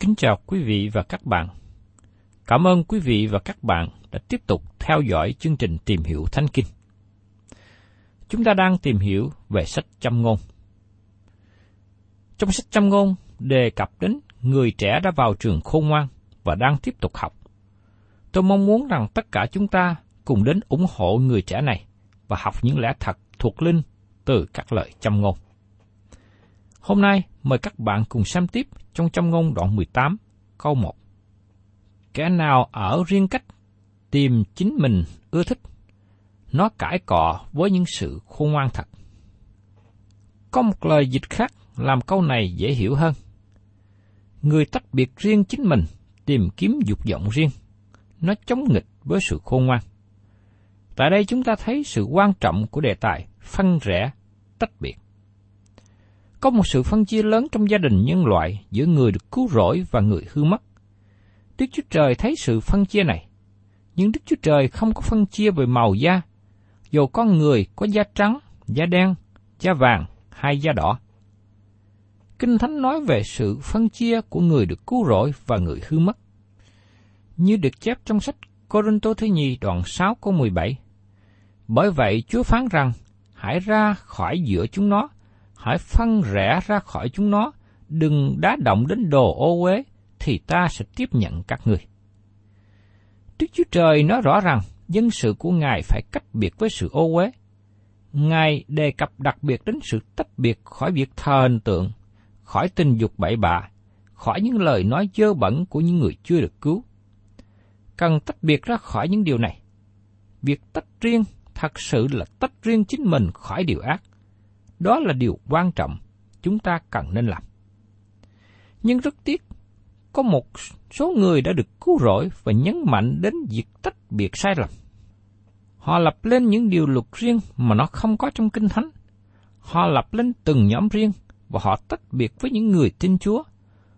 Kính chào quý vị và các bạn. Cảm ơn quý vị và các bạn đã tiếp tục theo dõi chương trình Tìm hiểu Thánh Kinh. Chúng ta đang tìm hiểu về sách châm ngôn. Trong sách châm ngôn đề cập đến người trẻ đã vào trường khôn ngoan và đang tiếp tục học. Tôi mong muốn rằng tất cả chúng ta cùng đến ủng hộ người trẻ này và học những lẽ thật thuộc linh từ các lời châm ngôn. Hôm nay, mời các bạn cùng xem tiếp trong châm ngôn đoạn 18, câu 1. Kẻ nào ở riêng cách, tìm chính mình ưa thích, nó cãi cọ với những sự khôn ngoan thật. Có một lời dịch khác làm câu này dễ hiểu hơn. Người tách biệt riêng chính mình, tìm kiếm dục vọng riêng, nó chống nghịch với sự khôn ngoan. Tại đây chúng ta thấy sự quan trọng của đề tài phân rẽ, tách biệt. Có một sự phân chia lớn trong gia đình nhân loại giữa người được cứu rỗi và người hư mất. Đức Chúa Trời thấy sự phân chia này, nhưng Đức Chúa Trời không có phân chia về màu da, dù con người có da trắng, da đen, da vàng hay da đỏ. Kinh Thánh nói về sự phân chia của người được cứu rỗi và người hư mất. Như được chép trong sách Corinto thứ nhì đoạn 6 câu 17. Bởi vậy Chúa phán rằng, hãy ra khỏi giữa chúng nó, hãy phân rẽ ra khỏi chúng nó, đừng đá động đến đồ ô uế, thì ta sẽ tiếp nhận các người. Đức Chúa Trời nói rõ rằng dân sự của Ngài phải cách biệt với sự ô uế. Ngài đề cập đặc biệt đến sự tách biệt khỏi việc thờ hình tượng, khỏi tình dục bậy bạ, khỏi những lời nói dơ bẩn của những người chưa được cứu. Cần tách biệt ra khỏi những điều này. Việc tách riêng thật sự là tách riêng chính mình khỏi điều ác. Đó là điều quan trọng chúng ta cần nên làm. Nhưng rất tiếc, có một số người đã được cứu rỗi và nhấn mạnh đến việc tách biệt sai lầm. Họ lập lên những điều luật riêng mà nó không có trong Kinh Thánh. Họ lập lên từng nhóm riêng và họ tách biệt với những người tin Chúa.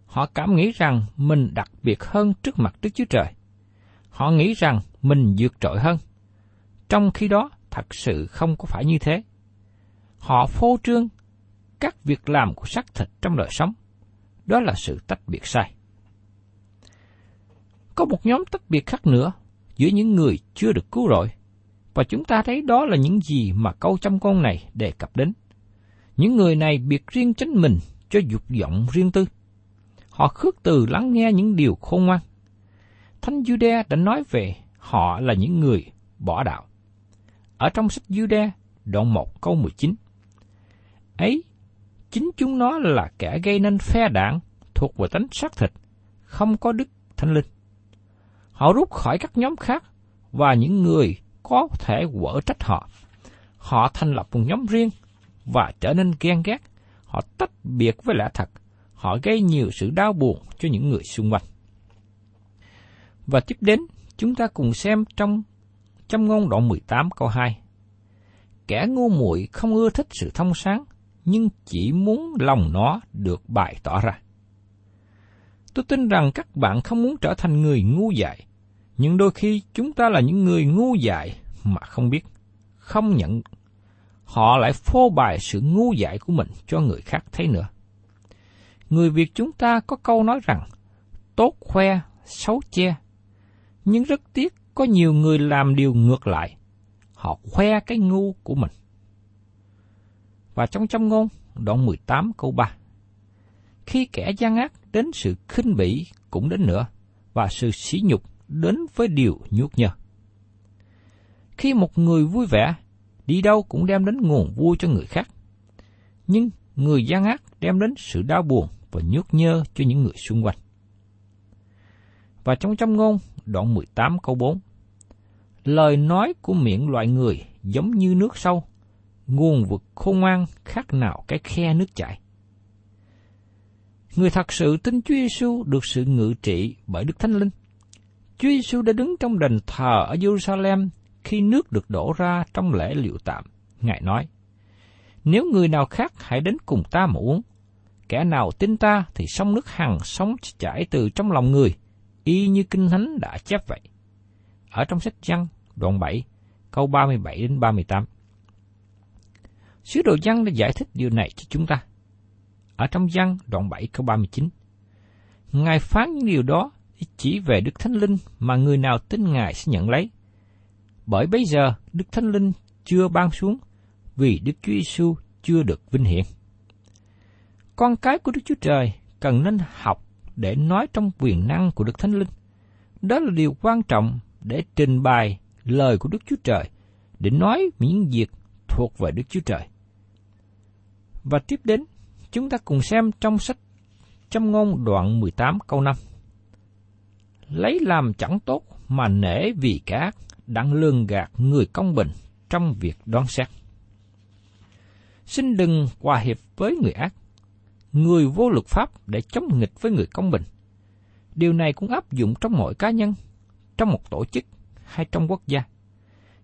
Họ cảm nghĩ rằng mình đặc biệt hơn trước mặt Đức Chúa Trời. Họ nghĩ rằng mình vượt trội hơn. Trong khi đó, thật sự không có phải như thế. Họ phô trương các việc làm của xác thịt trong đời sống. Đó là sự tách biệt sai. Có một nhóm tách biệt khác nữa giữa những người chưa được cứu rỗi. Và chúng ta thấy đó là những gì mà câu trăm con này đề cập đến. Những người này biệt riêng chính mình cho dục vọng riêng tư. Họ khước từ lắng nghe những điều khôn ngoan. Thánh Jude đã nói về họ là những người bỏ đạo. Ở trong sách Jude, đoạn 1 câu 19. Ấy, chính chúng nó là kẻ gây nên phe đảng thuộc về tánh xác thịt, không có đức thánh linh. Họ rút khỏi các nhóm khác và những người có thể quở trách họ. Họ thành lập một nhóm riêng và trở nên ghen ghét. Họ tách biệt với lẽ thật. Họ gây nhiều sự đau buồn cho những người xung quanh. Và tiếp đến, chúng ta cùng xem trong trong ngôn đoạn 18 câu 2. Kẻ ngu muội không ưa thích sự thông sáng, nhưng chỉ muốn lòng nó được bày tỏ ra. Tôi tin rằng các bạn không muốn trở thành người ngu dại, nhưng đôi khi chúng ta là những người ngu dại mà không biết, không nhận. Họ lại phô bày sự ngu dại của mình cho người khác thấy nữa. Người Việt chúng ta có câu nói rằng, tốt khoe, xấu che. Nhưng rất tiếc có nhiều người làm điều ngược lại. Họ khoe cái ngu của mình. Và trong trong ngôn, đoạn 18 câu 3. Khi kẻ gian ác đến sự khinh bỉ cũng đến nữa, và sự sỉ nhục đến với điều nhuốc nhơ. Khi một người vui vẻ, đi đâu cũng đem đến nguồn vui cho người khác. Nhưng người gian ác đem đến sự đau buồn và nhuốc nhơ cho những người xung quanh. Và trong trong ngôn, đoạn 18 câu 4, Lời nói của miệng loại người giống như nước sâu, nguồn vực khôn ngoan khác nào cái khe nước chảy. Người thật sự tin Chúa Giêsu được sự ngự trị bởi Đức Thánh Linh. Chúa Giêsu đã đứng trong đền thờ ở Jerusalem khi nước được đổ ra trong lễ liệu tạm. Ngài nói, Nếu người nào khác hãy đến cùng ta mà uống. Kẻ nào tin ta thì sông nước hằng sống chảy từ trong lòng người, y như Kinh Thánh đã chép vậy. Ở trong sách Giăng, đoạn 7, câu 37 đến 38. Sứ đồ Giăng đã giải thích điều này cho chúng ta. Ở trong Giăng, đoạn 7, câu 39. Ngài phán những điều đó chỉ về Đức Thánh Linh mà người nào tin Ngài sẽ nhận lấy. Bởi bây giờ Đức Thánh Linh chưa ban xuống vì Đức Chúa Giêsu chưa được vinh hiển. Con cái của Đức Chúa Trời cần nên học để nói trong quyền năng của Đức Thánh Linh. Đó là điều quan trọng để trình bày lời của Đức Chúa Trời, để nói những việc thuộc về Đức Chúa Trời. Và tiếp đến, chúng ta cùng xem trong sách trong ngôn đoạn 18 câu 5 lấy làm chẳng tốt mà nể vì cả đặng lường gạt người công bình trong việc đoán xét. Xin đừng hòa hiệp với người ác, người vô luật pháp để chống nghịch với người công bình. Điều này cũng áp dụng trong mọi cá nhân, trong một tổ chức hay trong quốc gia.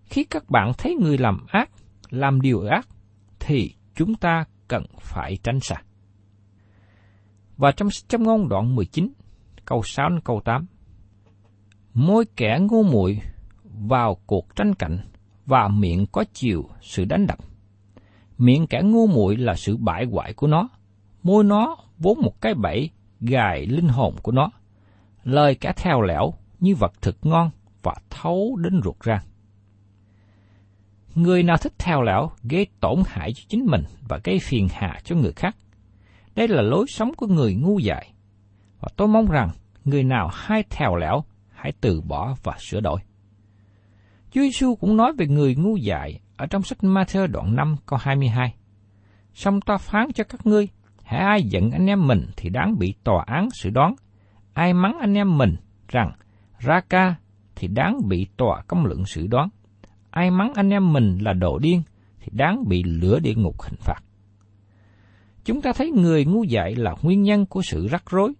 Khi các bạn thấy người làm ác, làm điều ác, thì chúng ta cần phải tránh xa. Và trong trong ngôn đoạn 19, câu 6 đến câu 8, môi kẻ ngu muội vào cuộc tranh cạnh và miệng có chiều sự đánh đập. Miệng kẻ ngu muội là sự bại hoại của nó, môi nó vốn một cái bẫy gài linh hồn của nó. Lời kẻ theo lẻo như vật thực ngon và thấu đến ruột rang. Người nào thích theo lão gây tổn hại cho chính mình và gây phiền hà cho người khác. Đây là lối sống của người ngu dại. Và tôi mong rằng người nào hay theo lão hãy từ bỏ và sửa đổi. Chúa Giêsu cũng nói về người ngu dại ở trong sách Matthew đoạn 5 câu 22. Xong ta phán cho các ngươi, hãy ai giận anh em mình thì đáng bị tòa án xử đoán. Ai mắng anh em mình rằng ra ca thì đáng bị tòa công luận xử đoán. Ai mắng anh em mình là đồ điên thì đáng bị lửa địa ngục hình phạt. Chúng ta thấy người ngu dại là nguyên nhân của sự rắc rối.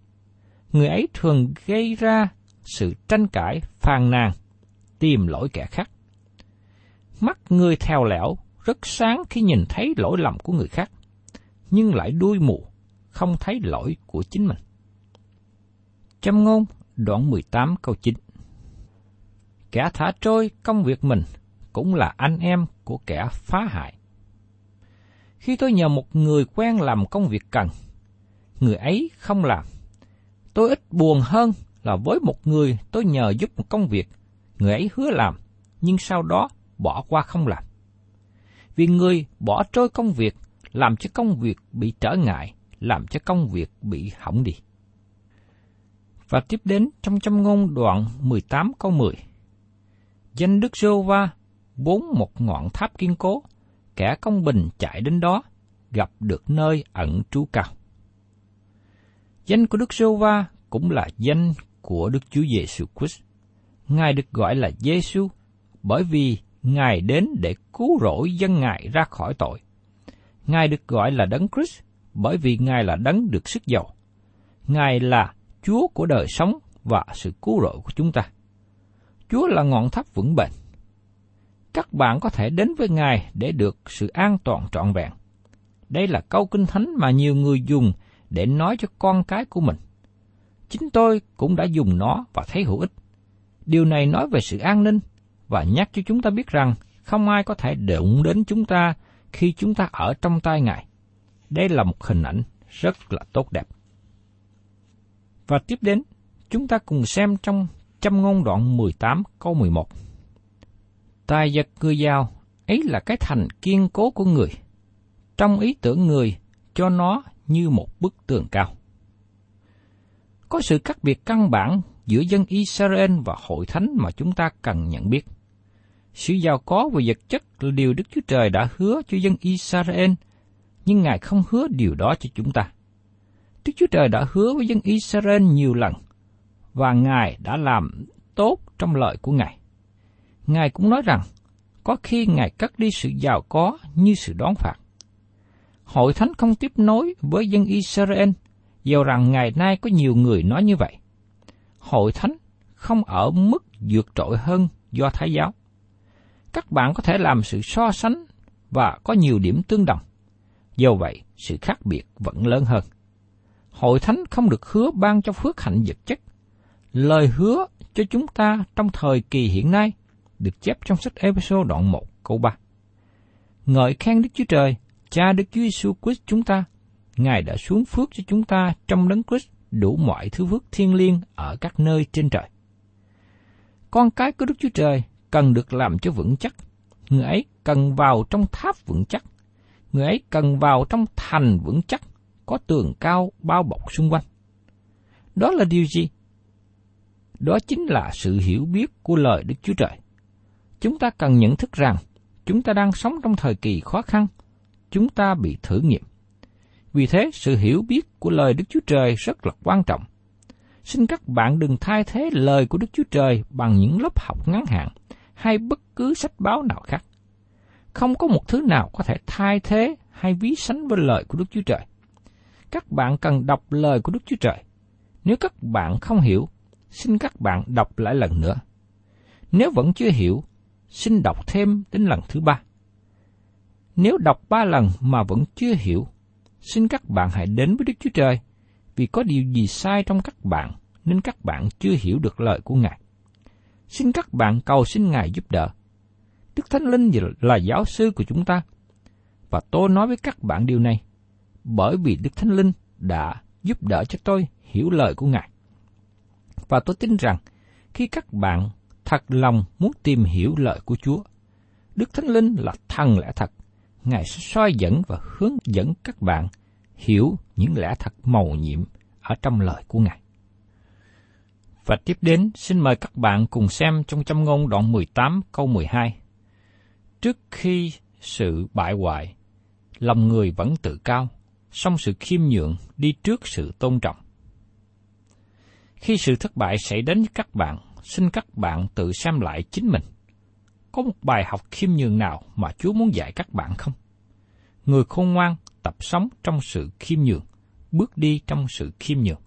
Người ấy thường gây ra sự tranh cãi, phàn nàn, tìm lỗi kẻ khác. Mắt người theo lẻo rất sáng khi nhìn thấy lỗi lầm của người khác, nhưng lại đuôi mù, không thấy lỗi của chính mình. Châm ngôn đoạn 18 câu 9 Kẻ thả trôi công việc mình cũng là anh em của kẻ phá hại. Khi tôi nhờ một người quen làm công việc cần, người ấy không làm. Tôi ít buồn hơn là với một người tôi nhờ giúp một công việc, người ấy hứa làm, nhưng sau đó bỏ qua không làm. Vì người bỏ trôi công việc, làm cho công việc bị trở ngại, làm cho công việc bị hỏng đi. Và tiếp đến trong châm ngôn đoạn 18 câu 10. Danh Đức Giô Bốn một ngọn tháp kiên cố, kẻ công bình chạy đến đó, gặp được nơi ẩn trú cao. Danh của Đức Sô Va cũng là danh của Đức Chúa Giêsu Christ. Ngài được gọi là Giêsu bởi vì Ngài đến để cứu rỗi dân Ngài ra khỏi tội. Ngài được gọi là Đấng Christ bởi vì Ngài là Đấng được sức giàu. Ngài là Chúa của đời sống và sự cứu rỗi của chúng ta. Chúa là ngọn tháp vững bền. Các bạn có thể đến với Ngài để được sự an toàn trọn vẹn. Đây là câu kinh thánh mà nhiều người dùng để nói cho con cái của mình. Chính tôi cũng đã dùng nó và thấy hữu ích. Điều này nói về sự an ninh và nhắc cho chúng ta biết rằng không ai có thể đụng đến chúng ta khi chúng ta ở trong tay Ngài. Đây là một hình ảnh rất là tốt đẹp. Và tiếp đến, chúng ta cùng xem trong châm ngôn đoạn 18 câu 11. Tài vật người giàu, ấy là cái thành kiên cố của người. Trong ý tưởng người, cho nó như một bức tường cao. Có sự khác biệt căn bản giữa dân Israel và hội thánh mà chúng ta cần nhận biết. Sự giàu có về vật chất là điều Đức Chúa Trời đã hứa cho dân Israel, nhưng Ngài không hứa điều đó cho chúng ta. Đức Chúa Trời đã hứa với dân Israel nhiều lần, và Ngài đã làm tốt trong lợi của Ngài. Ngài cũng nói rằng, có khi Ngài cắt đi sự giàu có như sự đón phạt. Hội thánh không tiếp nối với dân Israel, dầu rằng ngày nay có nhiều người nói như vậy. Hội thánh không ở mức vượt trội hơn do Thái giáo. Các bạn có thể làm sự so sánh và có nhiều điểm tương đồng. Do vậy, sự khác biệt vẫn lớn hơn. Hội thánh không được hứa ban cho phước hạnh vật chất. Lời hứa cho chúng ta trong thời kỳ hiện nay được chép trong sách Ephesos đoạn 1 câu 3. Ngợi khen Đức Chúa Trời, Cha Đức Chúa Giêsu Christ chúng ta, Ngài đã xuống phước cho chúng ta trong đấng Christ đủ mọi thứ phước thiên liêng ở các nơi trên trời. Con cái của Đức Chúa Trời cần được làm cho vững chắc. Người ấy cần vào trong tháp vững chắc. Người ấy cần vào trong thành vững chắc, có tường cao bao bọc xung quanh. Đó là điều gì? Đó chính là sự hiểu biết của lời Đức Chúa Trời. Chúng ta cần nhận thức rằng chúng ta đang sống trong thời kỳ khó khăn, chúng ta bị thử nghiệm. Vì thế, sự hiểu biết của lời Đức Chúa Trời rất là quan trọng. Xin các bạn đừng thay thế lời của Đức Chúa Trời bằng những lớp học ngắn hạn hay bất cứ sách báo nào khác. Không có một thứ nào có thể thay thế hay ví sánh với lời của Đức Chúa Trời. Các bạn cần đọc lời của Đức Chúa Trời. Nếu các bạn không hiểu, xin các bạn đọc lại lần nữa. Nếu vẫn chưa hiểu, xin đọc thêm đến lần thứ ba. Nếu đọc ba lần mà vẫn chưa hiểu, xin các bạn hãy đến với Đức Chúa Trời, vì có điều gì sai trong các bạn nên các bạn chưa hiểu được lời của Ngài. Xin các bạn cầu xin Ngài giúp đỡ. Đức Thánh Linh là giáo sư của chúng ta. Và tôi nói với các bạn điều này, bởi vì Đức Thánh Linh đã giúp đỡ cho tôi hiểu lời của Ngài. Và tôi tin rằng, khi các bạn thật lòng muốn tìm hiểu lời của Chúa, Đức Thánh Linh là thần lẽ thật. Ngài sẽ soi dẫn và hướng dẫn các bạn hiểu những lẽ thật màu nhiệm ở trong lời của Ngài. Và tiếp đến, xin mời các bạn cùng xem trong châm ngôn đoạn 18 câu 12. Trước khi sự bại hoại, lòng người vẫn tự cao, song sự khiêm nhượng đi trước sự tôn trọng. Khi sự thất bại xảy đến với các bạn, xin các bạn tự xem lại chính mình. Có một bài học khiêm nhường nào mà Chúa muốn dạy các bạn không? Người khôn ngoan tập sống trong sự khiêm nhường, bước đi trong sự khiêm nhường.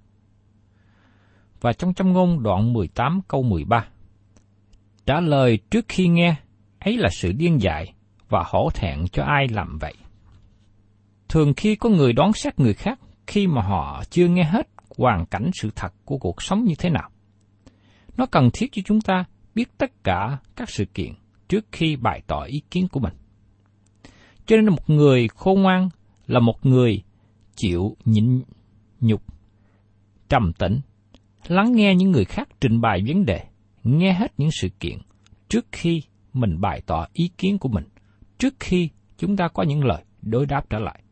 Và trong trong ngôn đoạn 18 câu 13, trả lời trước khi nghe, ấy là sự điên dại và hổ thẹn cho ai làm vậy. Thường khi có người đoán xét người khác khi mà họ chưa nghe hết hoàn cảnh sự thật của cuộc sống như thế nào. Nó cần thiết cho chúng ta biết tất cả các sự kiện trước khi bày tỏ ý kiến của mình. Cho nên một người khôn ngoan là một người chịu nhịn nhục, trầm tĩnh, lắng nghe những người khác trình bày vấn đề, nghe hết những sự kiện trước khi mình bày tỏ ý kiến của mình, trước khi chúng ta có những lời đối đáp trở lại.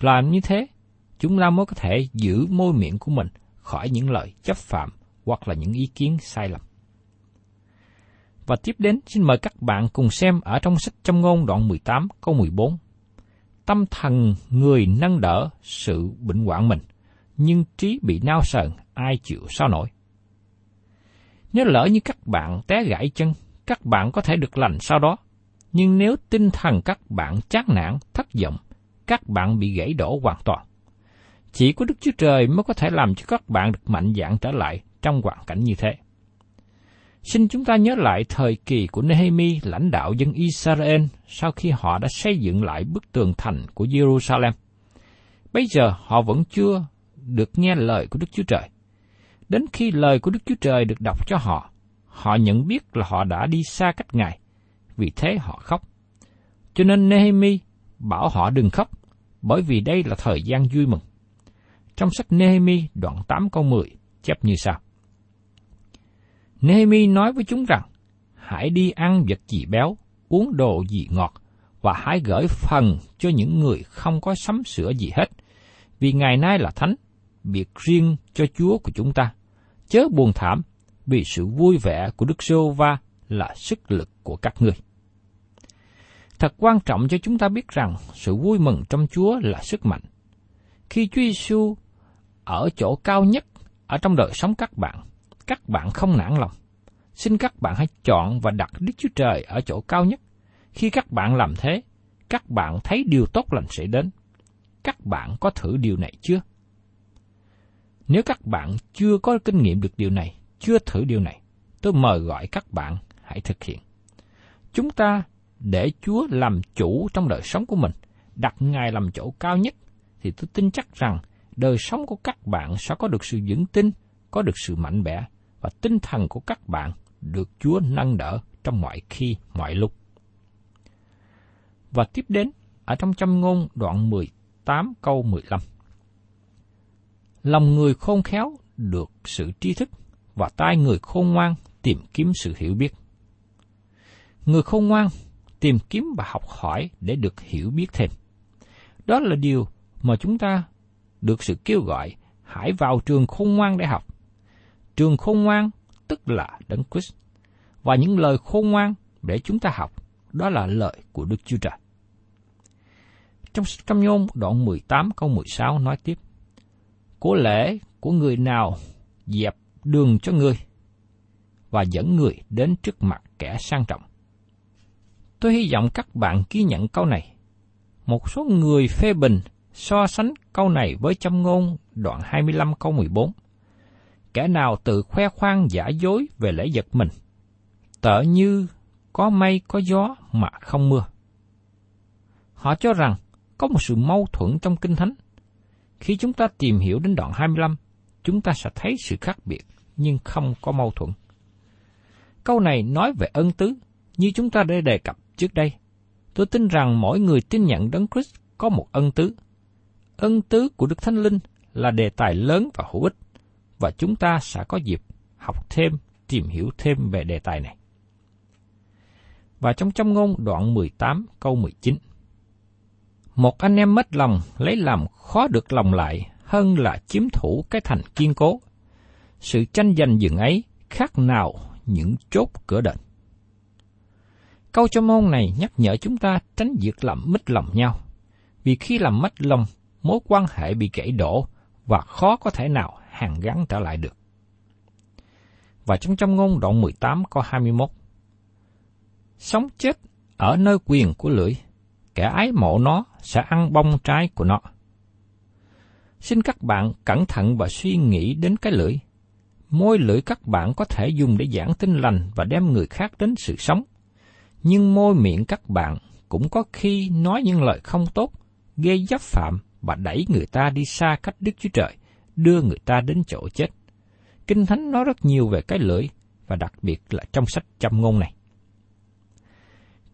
Làm như thế, chúng ta mới có thể giữ môi miệng của mình khỏi những lời chấp phạm hoặc là những ý kiến sai lầm. Và tiếp đến xin mời các bạn cùng xem ở trong sách trong ngôn đoạn 18 câu 14. Tâm thần người nâng đỡ sự bệnh hoạn mình, nhưng trí bị nao sờn, ai chịu sao nổi. Nếu lỡ như các bạn té gãy chân, các bạn có thể được lành sau đó. Nhưng nếu tinh thần các bạn chán nản, thất vọng, các bạn bị gãy đổ hoàn toàn. Chỉ có Đức Chúa Trời mới có thể làm cho các bạn được mạnh dạn trở lại trong hoàn cảnh như thế. Xin chúng ta nhớ lại thời kỳ của Nehemi lãnh đạo dân Israel sau khi họ đã xây dựng lại bức tường thành của Jerusalem. Bây giờ họ vẫn chưa được nghe lời của Đức Chúa Trời. Đến khi lời của Đức Chúa Trời được đọc cho họ, họ nhận biết là họ đã đi xa cách Ngài, vì thế họ khóc. Cho nên Nehemi bảo họ đừng khóc, bởi vì đây là thời gian vui mừng. Trong sách Nehemi đoạn 8 câu 10 chép như sau. Nehemi nói với chúng rằng, hãy đi ăn vật gì béo, uống đồ gì ngọt, và hãy gửi phần cho những người không có sắm sửa gì hết, vì ngày nay là thánh, biệt riêng cho Chúa của chúng ta. Chớ buồn thảm, vì sự vui vẻ của Đức Sô Va là sức lực của các ngươi. Thật quan trọng cho chúng ta biết rằng sự vui mừng trong Chúa là sức mạnh. Khi Chúa Giêsu ở chỗ cao nhất ở trong đời sống các bạn, các bạn không nản lòng. Xin các bạn hãy chọn và đặt Đức Chúa Trời ở chỗ cao nhất. Khi các bạn làm thế, các bạn thấy điều tốt lành sẽ đến. Các bạn có thử điều này chưa? Nếu các bạn chưa có kinh nghiệm được điều này, chưa thử điều này, tôi mời gọi các bạn hãy thực hiện. Chúng ta để Chúa làm chủ trong đời sống của mình, đặt Ngài làm chỗ cao nhất, thì tôi tin chắc rằng đời sống của các bạn sẽ có được sự vững tin, có được sự mạnh mẽ, và tinh thần của các bạn được Chúa nâng đỡ trong mọi khi, mọi lúc. Và tiếp đến, ở trong châm ngôn đoạn 18 câu 15. Lòng người khôn khéo được sự tri thức, và tai người khôn ngoan tìm kiếm sự hiểu biết. Người khôn ngoan tìm kiếm và học hỏi để được hiểu biết thêm. Đó là điều mà chúng ta được sự kêu gọi hãy vào trường khôn ngoan để học. Trường khôn ngoan tức là Đấng Christ. Và những lời khôn ngoan để chúng ta học, đó là lời của Đức Chúa Trời. Trong trong nhôn đoạn 18 câu 16 nói tiếp, Của lễ của người nào dẹp đường cho người và dẫn người đến trước mặt kẻ sang trọng. Tôi hy vọng các bạn ghi nhận câu này. Một số người phê bình so sánh câu này với châm ngôn đoạn 25 câu 14. Kẻ nào tự khoe khoang giả dối về lễ vật mình, tợ như có mây có gió mà không mưa. Họ cho rằng có một sự mâu thuẫn trong Kinh Thánh. Khi chúng ta tìm hiểu đến đoạn 25, chúng ta sẽ thấy sự khác biệt nhưng không có mâu thuẫn. Câu này nói về ân tứ, như chúng ta đã đề cập trước đây. Tôi tin rằng mỗi người tin nhận Đấng Christ có một ân tứ. Ân tứ của Đức Thánh Linh là đề tài lớn và hữu ích, và chúng ta sẽ có dịp học thêm, tìm hiểu thêm về đề tài này. Và trong trong ngôn đoạn 18 câu 19 Một anh em mất lòng lấy làm khó được lòng lại hơn là chiếm thủ cái thành kiên cố. Sự tranh giành dừng ấy khác nào những chốt cửa đền. Câu cho môn này nhắc nhở chúng ta tránh việc làm mít lòng nhau. Vì khi làm mất lòng, mối quan hệ bị gãy đổ và khó có thể nào hàn gắn trở lại được. Và trong trong ngôn đoạn 18 câu 21 Sống chết ở nơi quyền của lưỡi, kẻ ái mộ nó sẽ ăn bông trái của nó. Xin các bạn cẩn thận và suy nghĩ đến cái lưỡi. Môi lưỡi các bạn có thể dùng để giảng tin lành và đem người khác đến sự sống. Nhưng môi miệng các bạn cũng có khi nói những lời không tốt, gây giáp phạm và đẩy người ta đi xa cách Đức Chúa Trời, đưa người ta đến chỗ chết. Kinh Thánh nói rất nhiều về cái lưỡi, và đặc biệt là trong sách châm ngôn này.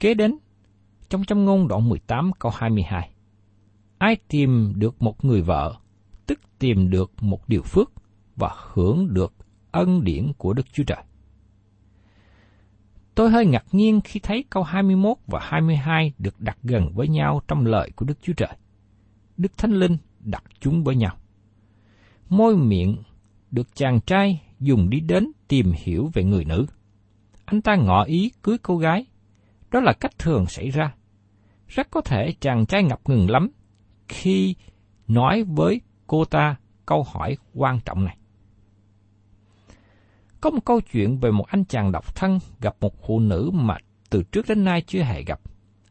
Kế đến, trong châm ngôn đoạn 18 câu 22. Ai tìm được một người vợ, tức tìm được một điều phước và hưởng được ân điển của Đức Chúa Trời. Tôi hơi ngạc nhiên khi thấy câu 21 và 22 được đặt gần với nhau trong lời của Đức Chúa Trời. Đức Thánh Linh đặt chúng với nhau. Môi miệng được chàng trai dùng đi đến tìm hiểu về người nữ. Anh ta ngỏ ý cưới cô gái. Đó là cách thường xảy ra. Rất có thể chàng trai ngập ngừng lắm khi nói với cô ta câu hỏi quan trọng này. Có một câu chuyện về một anh chàng độc thân gặp một phụ nữ mà từ trước đến nay chưa hề gặp.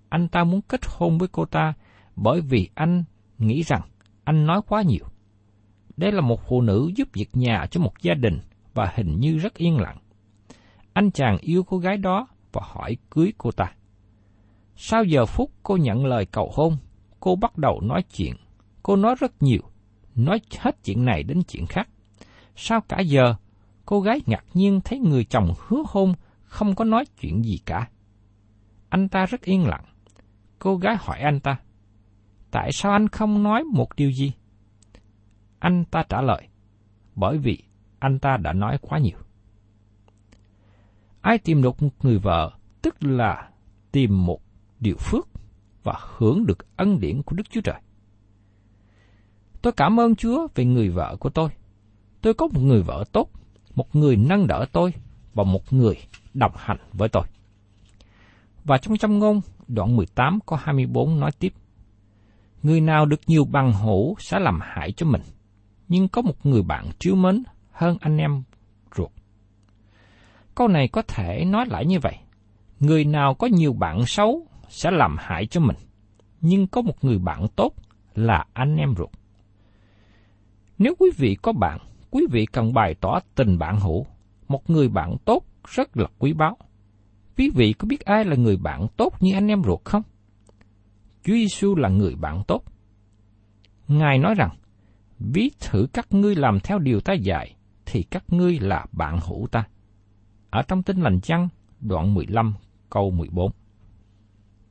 Anh ta muốn kết hôn với cô ta bởi vì anh nghĩ rằng anh nói quá nhiều. Đây là một phụ nữ giúp việc nhà cho một gia đình và hình như rất yên lặng. Anh chàng yêu cô gái đó và hỏi cưới cô ta. Sau giờ phút cô nhận lời cầu hôn, cô bắt đầu nói chuyện. Cô nói rất nhiều, nói hết chuyện này đến chuyện khác. Sau cả giờ, cô gái ngạc nhiên thấy người chồng hứa hôn không có nói chuyện gì cả. Anh ta rất yên lặng. Cô gái hỏi anh ta, tại sao anh không nói một điều gì? Anh ta trả lời, bởi vì anh ta đã nói quá nhiều. Ai tìm được một người vợ, tức là tìm một điều phước và hưởng được ân điển của Đức Chúa Trời. Tôi cảm ơn Chúa về người vợ của tôi. Tôi có một người vợ tốt, một người nâng đỡ tôi và một người đồng hành với tôi. Và trong châm ngôn, đoạn 18 có 24 nói tiếp. Người nào được nhiều bằng hữu sẽ làm hại cho mình, nhưng có một người bạn tryêu mến hơn anh em ruột. Câu này có thể nói lại như vậy. Người nào có nhiều bạn xấu sẽ làm hại cho mình, nhưng có một người bạn tốt là anh em ruột. Nếu quý vị có bạn, quý vị cần bày tỏ tình bạn hữu. Một người bạn tốt rất là quý báu. Quý vị có biết ai là người bạn tốt như anh em ruột không? Chúa Giêsu là người bạn tốt. Ngài nói rằng, ví thử các ngươi làm theo điều ta dạy, thì các ngươi là bạn hữu ta. Ở trong tin lành chăng, đoạn 15, câu 14.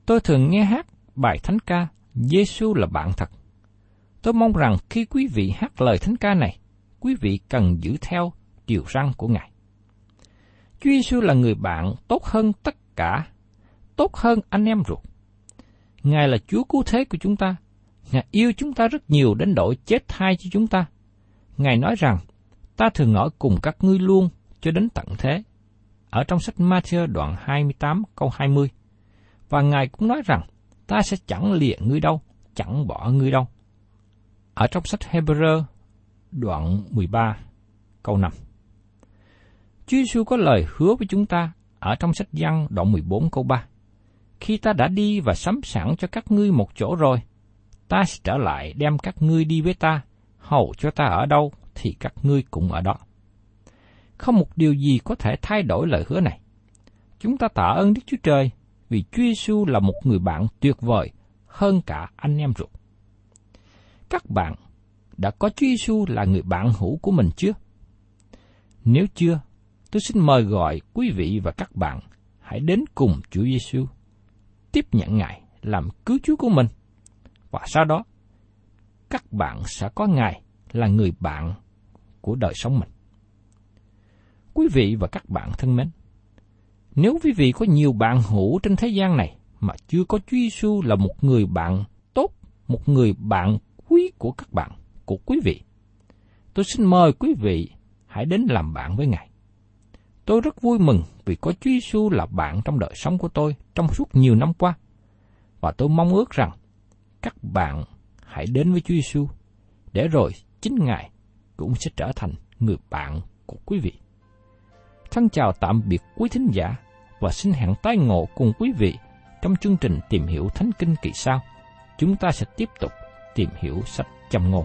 Tôi thường nghe hát bài thánh ca Giêsu là bạn thật. Tôi mong rằng khi quý vị hát lời thánh ca này, quý vị cần giữ theo điều răn của Ngài. Chúa Giêsu là người bạn tốt hơn tất cả, tốt hơn anh em ruột. Ngài là Chúa cứu thế của chúng ta. Ngài yêu chúng ta rất nhiều đến độ chết thai cho chúng ta. Ngài nói rằng, ta thường ở cùng các ngươi luôn cho đến tận thế. Ở trong sách Matthew đoạn 28 câu 20. Và Ngài cũng nói rằng, ta sẽ chẳng lìa ngươi đâu, chẳng bỏ ngươi đâu. Ở trong sách Hebrew đoạn 13 câu 5. Chúa Giêsu có lời hứa với chúng ta ở trong sách Giăng đoạn 14 câu 3. Khi ta đã đi và sắm sẵn cho các ngươi một chỗ rồi, ta sẽ trở lại đem các ngươi đi với ta, hầu cho ta ở đâu thì các ngươi cũng ở đó. Không một điều gì có thể thay đổi lời hứa này. Chúng ta tạ ơn Đức Chúa Trời vì Chúa Giêsu là một người bạn tuyệt vời hơn cả anh em ruột. Các bạn đã có Chúa Giêsu là người bạn hữu của mình chưa? Nếu chưa, tôi xin mời gọi quý vị và các bạn hãy đến cùng Chúa Giêsu, tiếp nhận Ngài làm cứu Chúa của mình. Và sau đó, các bạn sẽ có Ngài là người bạn của đời sống mình. Quý vị và các bạn thân mến, nếu quý vị có nhiều bạn hữu trên thế gian này mà chưa có Chúa Giêsu là một người bạn tốt, một người bạn quý của các bạn, của quý vị, tôi xin mời quý vị hãy đến làm bạn với Ngài. Tôi rất vui mừng vì có Chúa Giêsu là bạn trong đời sống của tôi trong suốt nhiều năm qua. Và tôi mong ước rằng các bạn hãy đến với Chúa Giêsu để rồi chính Ngài cũng sẽ trở thành người bạn của quý vị. Thân chào tạm biệt quý thính giả và xin hẹn tái ngộ cùng quý vị trong chương trình tìm hiểu Thánh Kinh kỳ sau. Chúng ta sẽ tiếp tục tìm hiểu sách châm ngôn.